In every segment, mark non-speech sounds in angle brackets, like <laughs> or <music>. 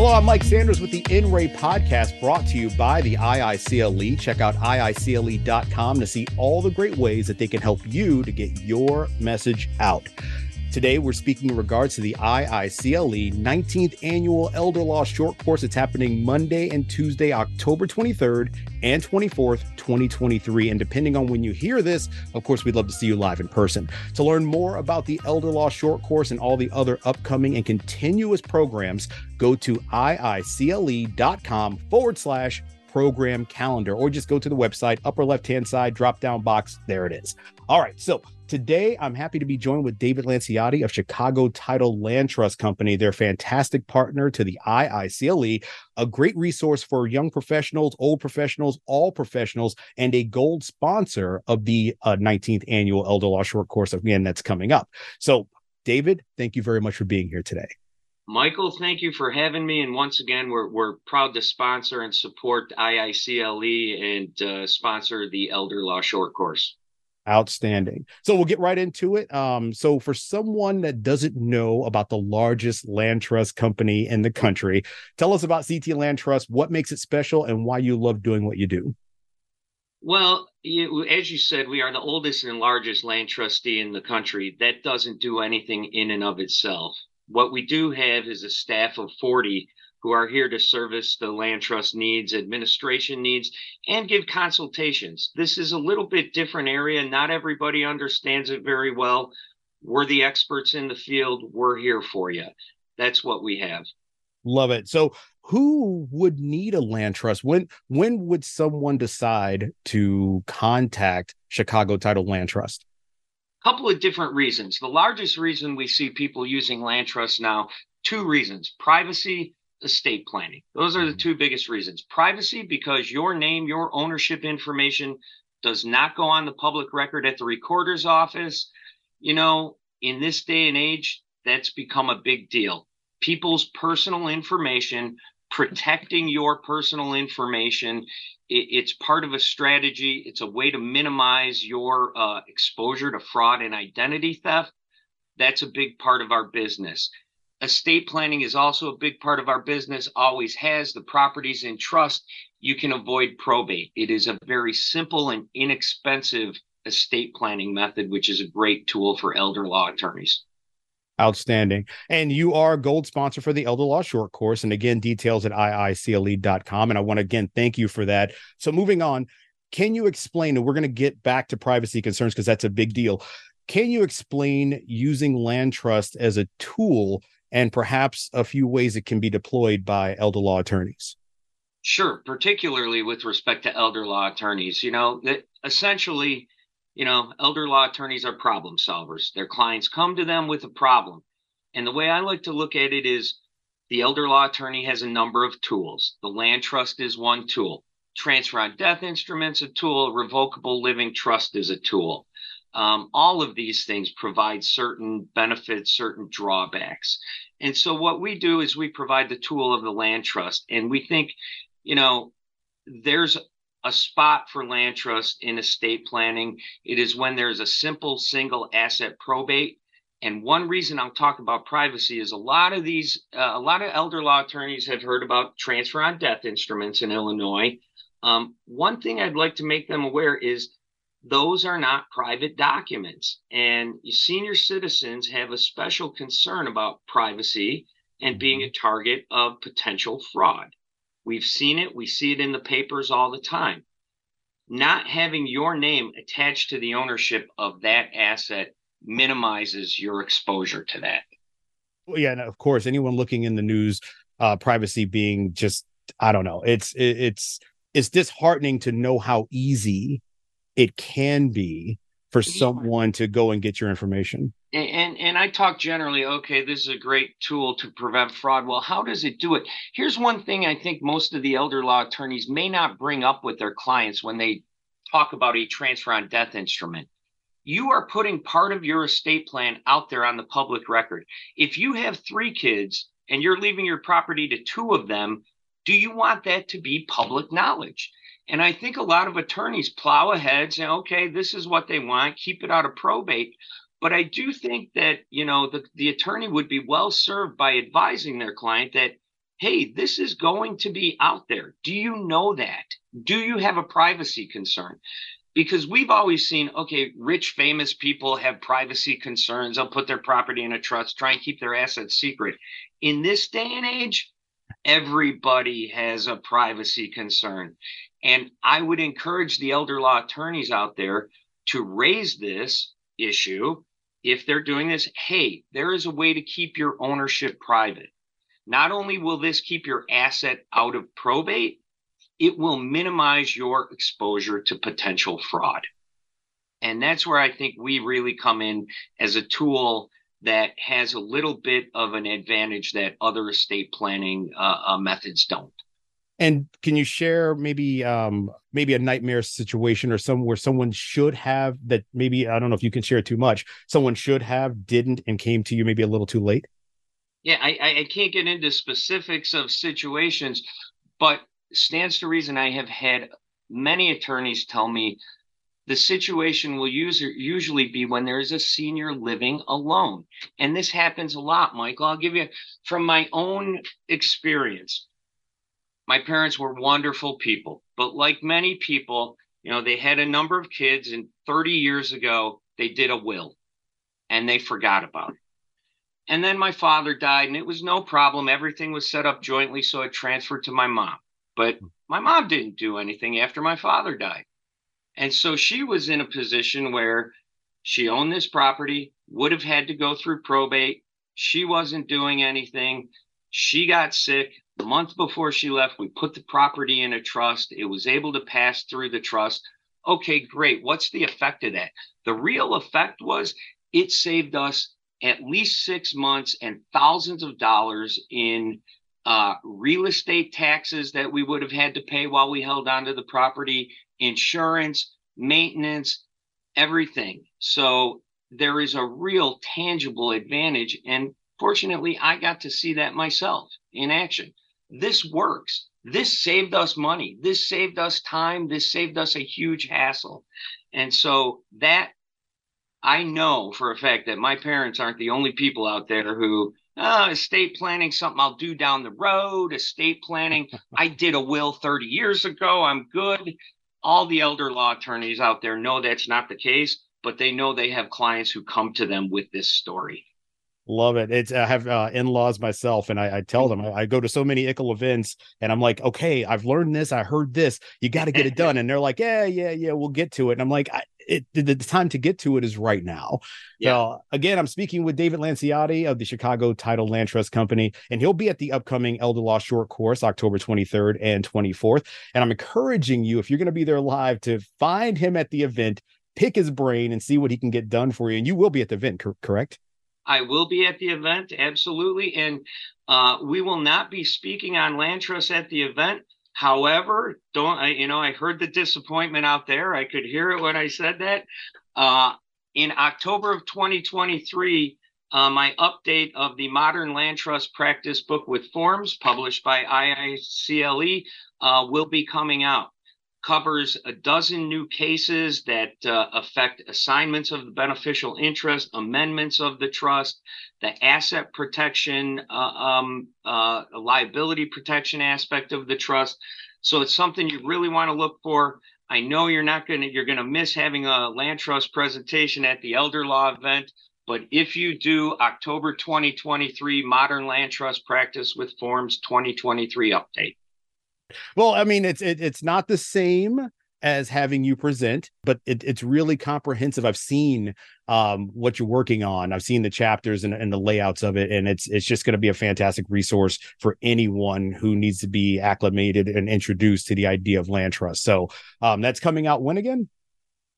Hello, I'm Mike Sanders with the In Ray podcast brought to you by the IICLE. Check out IICLE.com to see all the great ways that they can help you to get your message out. Today, we're speaking in regards to the IICLE 19th Annual Elder Law Short Course. It's happening Monday and Tuesday, October 23rd and 24th, 2023. And depending on when you hear this, of course, we'd love to see you live in person. To learn more about the Elder Law Short Course and all the other upcoming and continuous programs, go to IICLE.com forward slash program calendar, or just go to the website, upper left hand side, drop down box. There it is. All right. So Today, I'm happy to be joined with David Lanciotti of Chicago Title Land Trust Company. They're fantastic partner to the IICLE, a great resource for young professionals, old professionals, all professionals, and a gold sponsor of the uh, 19th annual Elder Law Short Course again that's coming up. So, David, thank you very much for being here today. Michael, thank you for having me. And once again, we're, we're proud to sponsor and support IICLE and uh, sponsor the Elder Law Short Course. Outstanding. So we'll get right into it. Um, so for someone that doesn't know about the largest land trust company in the country, tell us about CT Land Trust, what makes it special, and why you love doing what you do. Well, you, as you said, we are the oldest and largest land trustee in the country. That doesn't do anything in and of itself. What we do have is a staff of 40 who are here to service the land trust needs, administration needs, and give consultations. This is a little bit different area. Not everybody understands it very well. We're the experts in the field. We're here for you. That's what we have. Love it. So who would need a land trust? When when would someone decide to contact Chicago Title Land Trust? A couple of different reasons. The largest reason we see people using land trusts now, two reasons privacy estate planning. Those are the mm-hmm. two biggest reasons. Privacy, because your name, your ownership information does not go on the public record at the recorder's office. You know, in this day and age, that's become a big deal. People's personal information, protecting your personal information, it, it's part of a strategy. It's a way to minimize your uh, exposure to fraud and identity theft. That's a big part of our business estate planning is also a big part of our business, always has. The properties in trust, you can avoid probate. It is a very simple and inexpensive estate planning method, which is a great tool for elder law attorneys. Outstanding. And you are gold sponsor for the Elder Law Short Course. And again, details at iicle.com. And I want to again thank you for that. So moving on, can you explain, and we're going to get back to privacy concerns because that's a big deal. Can you explain using land trust as a tool and perhaps a few ways it can be deployed by elder law attorneys? Sure, particularly with respect to elder law attorneys. You know, that essentially, you know, elder law attorneys are problem solvers. Their clients come to them with a problem. And the way I like to look at it is the elder law attorney has a number of tools. The land trust is one tool. Transfer on death instruments a tool, revocable living trust is a tool. Um, all of these things provide certain benefits, certain drawbacks. And so what we do is we provide the tool of the land trust. And we think, you know, there's a spot for land trust in estate planning. It is when there's a simple single asset probate. And one reason I'm talking about privacy is a lot of these, uh, a lot of elder law attorneys have heard about transfer on death instruments in Illinois. Um, one thing I'd like to make them aware is those are not private documents. And senior citizens have a special concern about privacy and being mm-hmm. a target of potential fraud. We've seen it, we see it in the papers all the time. Not having your name attached to the ownership of that asset minimizes your exposure to that. Well, yeah, and of course, anyone looking in the news, uh, privacy being just, I don't know, it's, it's, it's disheartening to know how easy it can be for someone to go and get your information. And, and, and I talk generally, okay, this is a great tool to prevent fraud. Well, how does it do it? Here's one thing I think most of the elder law attorneys may not bring up with their clients when they talk about a transfer on death instrument. You are putting part of your estate plan out there on the public record. If you have three kids and you're leaving your property to two of them, do you want that to be public knowledge? And I think a lot of attorneys plow ahead, say, okay, this is what they want, keep it out of probate. But I do think that, you know, the, the attorney would be well served by advising their client that hey, this is going to be out there. Do you know that? Do you have a privacy concern? Because we've always seen, okay, rich, famous people have privacy concerns. They'll put their property in a trust, try and keep their assets secret. In this day and age, everybody has a privacy concern. And I would encourage the elder law attorneys out there to raise this issue if they're doing this. Hey, there is a way to keep your ownership private. Not only will this keep your asset out of probate, it will minimize your exposure to potential fraud. And that's where I think we really come in as a tool that has a little bit of an advantage that other estate planning uh, uh, methods don't. And can you share maybe um maybe a nightmare situation or some where someone should have that maybe I don't know if you can share too much, someone should have, didn't, and came to you maybe a little too late? Yeah, I, I can't get into specifics of situations, but stands to reason I have had many attorneys tell me the situation will usually be when there is a senior living alone. And this happens a lot, Michael. I'll give you from my own experience my parents were wonderful people, but like many people, you know, they had a number of kids, and 30 years ago, they did a will and they forgot about it. And then my father died, and it was no problem. Everything was set up jointly, so it transferred to my mom. But my mom didn't do anything after my father died. And so she was in a position where she owned this property, would have had to go through probate. She wasn't doing anything. She got sick. The month before she left, we put the property in a trust. It was able to pass through the trust. Okay, great. What's the effect of that? The real effect was it saved us at least six months and thousands of dollars in uh, real estate taxes that we would have had to pay while we held onto the property, insurance, maintenance, everything. So there is a real tangible advantage. And fortunately, I got to see that myself in action this works. This saved us money. This saved us time. This saved us a huge hassle. And so that I know for a fact that my parents aren't the only people out there who oh, estate planning something I'll do down the road, estate planning. I did a will 30 years ago. I'm good. All the elder law attorneys out there know that's not the case, but they know they have clients who come to them with this story. Love it. It's I have uh, in-laws myself, and I, I tell them I, I, go to so many ICL events, and I'm like, okay, I've learned this, I heard this, you got to get it <laughs> done, and they're like, yeah, yeah, yeah, we'll get to it, and I'm like, I, it, the time to get to it is right now. Yeah. So again, I'm speaking with David Lanciotti of the Chicago Title Land Trust Company, and he'll be at the upcoming Elder Law Short Course October 23rd and 24th. And I'm encouraging you, if you're going to be there live, to find him at the event, pick his brain, and see what he can get done for you. And you will be at the event, cor- correct? I will be at the event, absolutely. And uh, we will not be speaking on land trust at the event. However, don't I, you know, I heard the disappointment out there. I could hear it when I said that. Uh, in October of 2023, uh, my update of the Modern Land Trust Practice Book with Forms, published by IICLE, uh, will be coming out covers a dozen new cases that uh, affect assignments of the beneficial interest, amendments of the trust, the asset protection, uh, um, uh, liability protection aspect of the trust. So it's something you really want to look for. I know you're not going to, you're going to miss having a land trust presentation at the elder law event. But if you do October 2023 Modern Land Trust Practice with Forms 2023 update. Well, I mean, it's it, it's not the same as having you present, but it, it's really comprehensive. I've seen um, what you're working on. I've seen the chapters and, and the layouts of it, and it's it's just going to be a fantastic resource for anyone who needs to be acclimated and introduced to the idea of land trust. So um, that's coming out when again?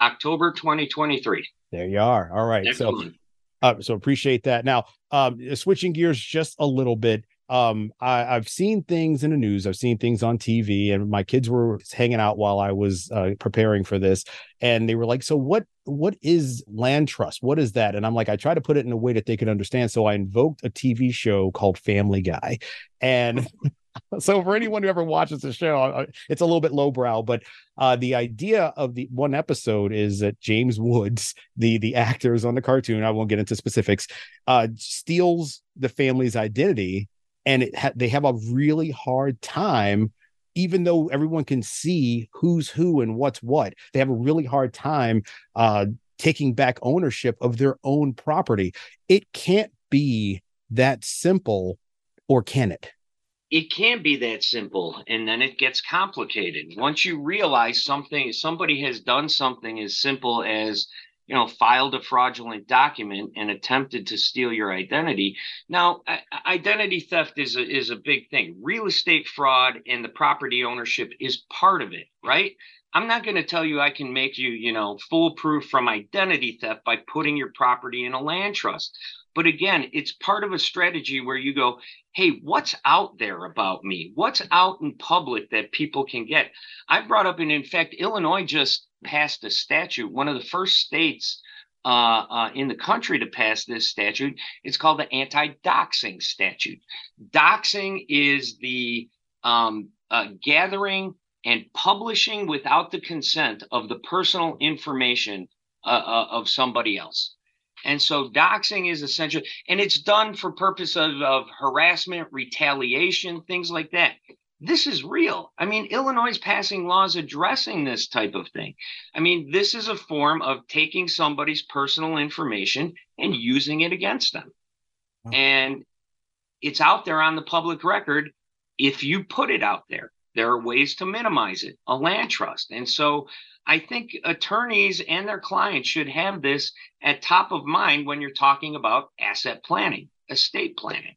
October 2023. There you are. All right. Excellent. So, uh, so appreciate that. Now, um, switching gears just a little bit um I, have seen things in the news. I've seen things on tv and my kids were hanging out while i was uh, preparing for this and they were like so what what is land trust? What is that? And i'm like i try to put it in a way that they could understand. So i invoked a tv show called family guy and <laughs> <laughs> so for anyone who ever watches the show it's a little bit lowbrow but uh, the idea of the one episode is that james woods <laughs> the the actors on the cartoon. I won't get into specifics uh, steals the family's identity and it ha- they have a really hard time even though everyone can see who's who and what's what they have a really hard time uh, taking back ownership of their own property. It can't be that simple or can it? It can be that simple and then it gets complicated. Once you realize something somebody has done something as simple as you know filed a fraudulent document and attempted to steal your identity now identity theft is a, is a big thing real estate fraud and the property ownership is part of it right i'm not going to tell you i can make you you know foolproof from identity theft by putting your property in a land trust but again, it's part of a strategy where you go, hey, what's out there about me? What's out in public that people can get? I brought up, and in fact, Illinois just passed a statute, one of the first states uh, uh, in the country to pass this statute. It's called the anti doxing statute. Doxing is the um, uh, gathering and publishing without the consent of the personal information uh, uh, of somebody else. And so doxing is essential, and it's done for purpose of, of harassment, retaliation, things like that. This is real. I mean, Illinois is passing laws addressing this type of thing. I mean, this is a form of taking somebody's personal information and using it against them. And it's out there on the public record if you put it out there. There are ways to minimize it, a land trust. And so I think attorneys and their clients should have this at top of mind when you're talking about asset planning, estate planning.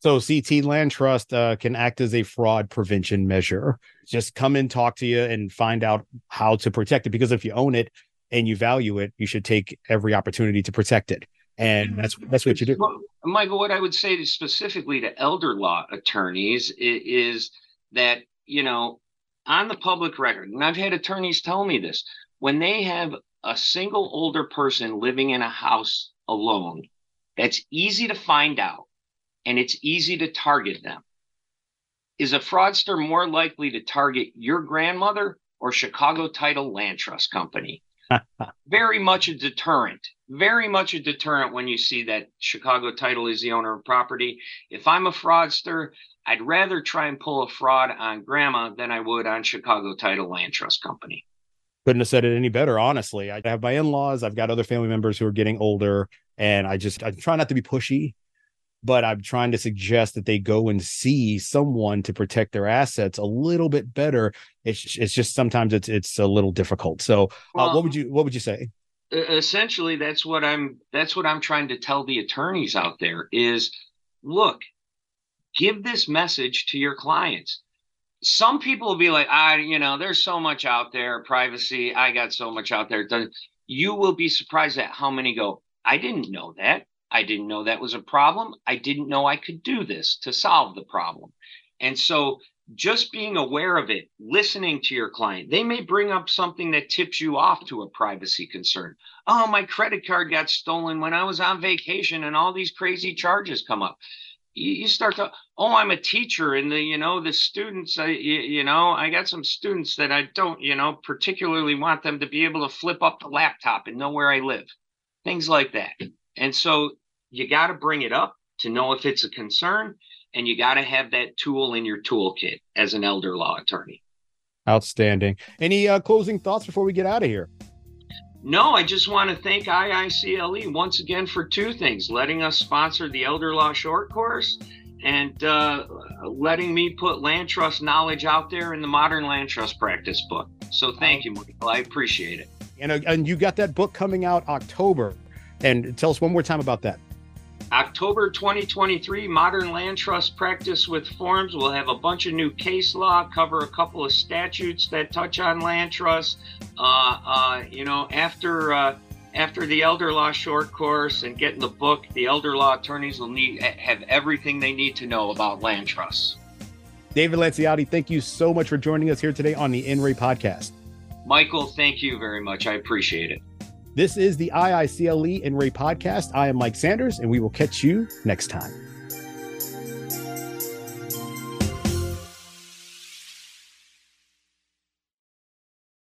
So CT Land Trust uh, can act as a fraud prevention measure. Just come and talk to you and find out how to protect it. Because if you own it and you value it, you should take every opportunity to protect it. And that's that's what you do. Well, Michael, what I would say to specifically to elder law attorneys is, is that you know on the public record, and I've had attorneys tell me this when they have a single older person living in a house alone, that's easy to find out and it's easy to target them. Is a fraudster more likely to target your grandmother or Chicago Title Land Trust Company? <laughs> very much a deterrent. Very much a deterrent when you see that Chicago Title is the owner of property. If I'm a fraudster, I'd rather try and pull a fraud on grandma than I would on Chicago Title Land Trust Company. Couldn't have said it any better, honestly. I have my in laws, I've got other family members who are getting older, and I just I try not to be pushy, but I'm trying to suggest that they go and see someone to protect their assets a little bit better. It's it's just sometimes it's it's a little difficult. So, uh, well, what would you what would you say? Essentially, that's what I'm that's what I'm trying to tell the attorneys out there is look, give this message to your clients. Some people will be like, I, you know, there's so much out there, privacy. I got so much out there. You will be surprised at how many go, I didn't know that. I didn't know that was a problem. I didn't know I could do this to solve the problem. And so just being aware of it, listening to your client, they may bring up something that tips you off to a privacy concern. Oh, my credit card got stolen when I was on vacation and all these crazy charges come up you, start to oh i'm a teacher and the you know the students I, you, know i got some students that i don't you know particularly want them to be able to flip up the laptop and know where i live things like that and so you got to bring it up to know if it's a concern and you got to have that tool in your toolkit as an elder law attorney outstanding any uh, closing thoughts before we get out of here no, I just want to thank IICLE once again for two things letting us sponsor the Elder Law Short Course and uh, letting me put land trust knowledge out there in the modern land trust practice book. So thank you, Michael. I appreciate it. And, uh, and you got that book coming out October. And tell us one more time about that. October 2023, Modern Land Trust Practice with Forms. We'll have a bunch of new case law, cover a couple of statutes that touch on land trust. Uh, uh, you know, after uh, after the elder law short course and getting the book, the elder law attorneys will need have everything they need to know about land trusts. David Lanciotti, thank you so much for joining us here today on the NRA podcast. Michael, thank you very much. I appreciate it. This is the IICLE and Ray podcast. I am Mike Sanders, and we will catch you next time.